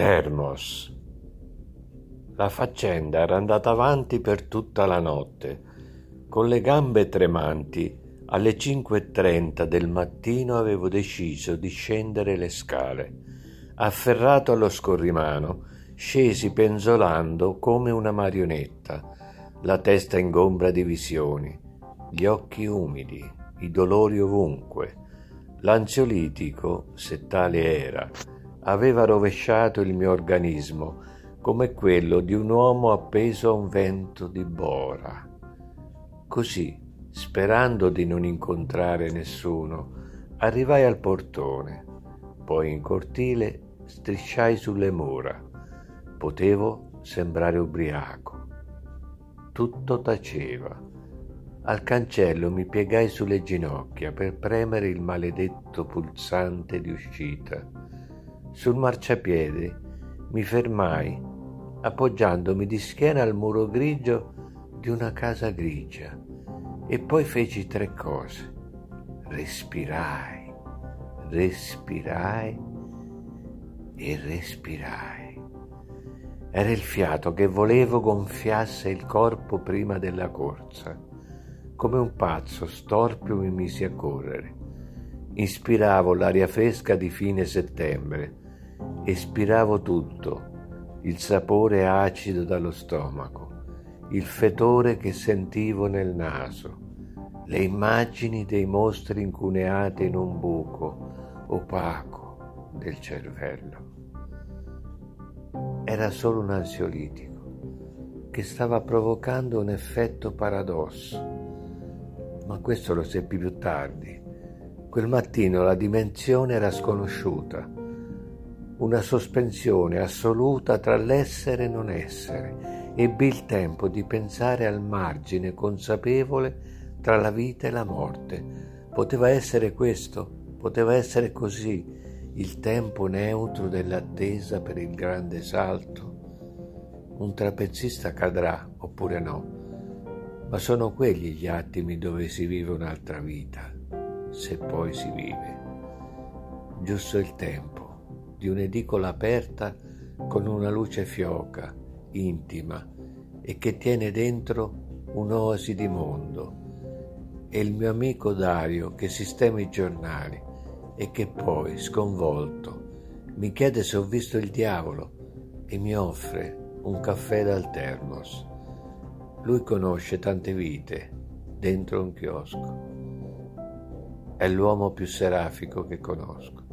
Termos. La faccenda era andata avanti per tutta la notte. Con le gambe tremanti, alle 5.30 del mattino avevo deciso di scendere le scale. Afferrato allo scorrimano, scesi penzolando come una marionetta, la testa ingombra di visioni, gli occhi umidi, i dolori ovunque. L'ansiolitico, se tale era, aveva rovesciato il mio organismo come quello di un uomo appeso a un vento di bora. Così, sperando di non incontrare nessuno, arrivai al portone, poi in cortile strisciai sulle mura. Potevo sembrare ubriaco. Tutto taceva. Al cancello mi piegai sulle ginocchia per premere il maledetto pulsante di uscita. Sul marciapiede mi fermai, appoggiandomi di schiena al muro grigio di una casa grigia, e poi feci tre cose. Respirai, respirai e respirai. Era il fiato che volevo gonfiasse il corpo prima della corsa. Come un pazzo storpio mi misi a correre. Ispiravo l'aria fresca di fine settembre, espiravo tutto, il sapore acido dallo stomaco, il fetore che sentivo nel naso, le immagini dei mostri incuneati in un buco opaco del cervello. Era solo un ansiolitico che stava provocando un effetto paradosso. Ma questo lo seppi più tardi. Quel mattino la dimensione era sconosciuta, una sospensione assoluta tra l'essere e non essere. Ebbi il tempo di pensare al margine consapevole tra la vita e la morte. Poteva essere questo, poteva essere così, il tempo neutro dell'attesa per il grande salto. Un trapezista cadrà oppure no, ma sono quelli gli attimi dove si vive un'altra vita, se poi si vive. Giusto il tempo di un'edicola aperta con una luce fioca, intima e che tiene dentro un'oasi di mondo. E il mio amico Dario che sistema i giornali e che poi, sconvolto, mi chiede se ho visto il diavolo e mi offre un caffè dal termos. Lui conosce tante vite dentro un chiosco. È l'uomo più serafico che conosco.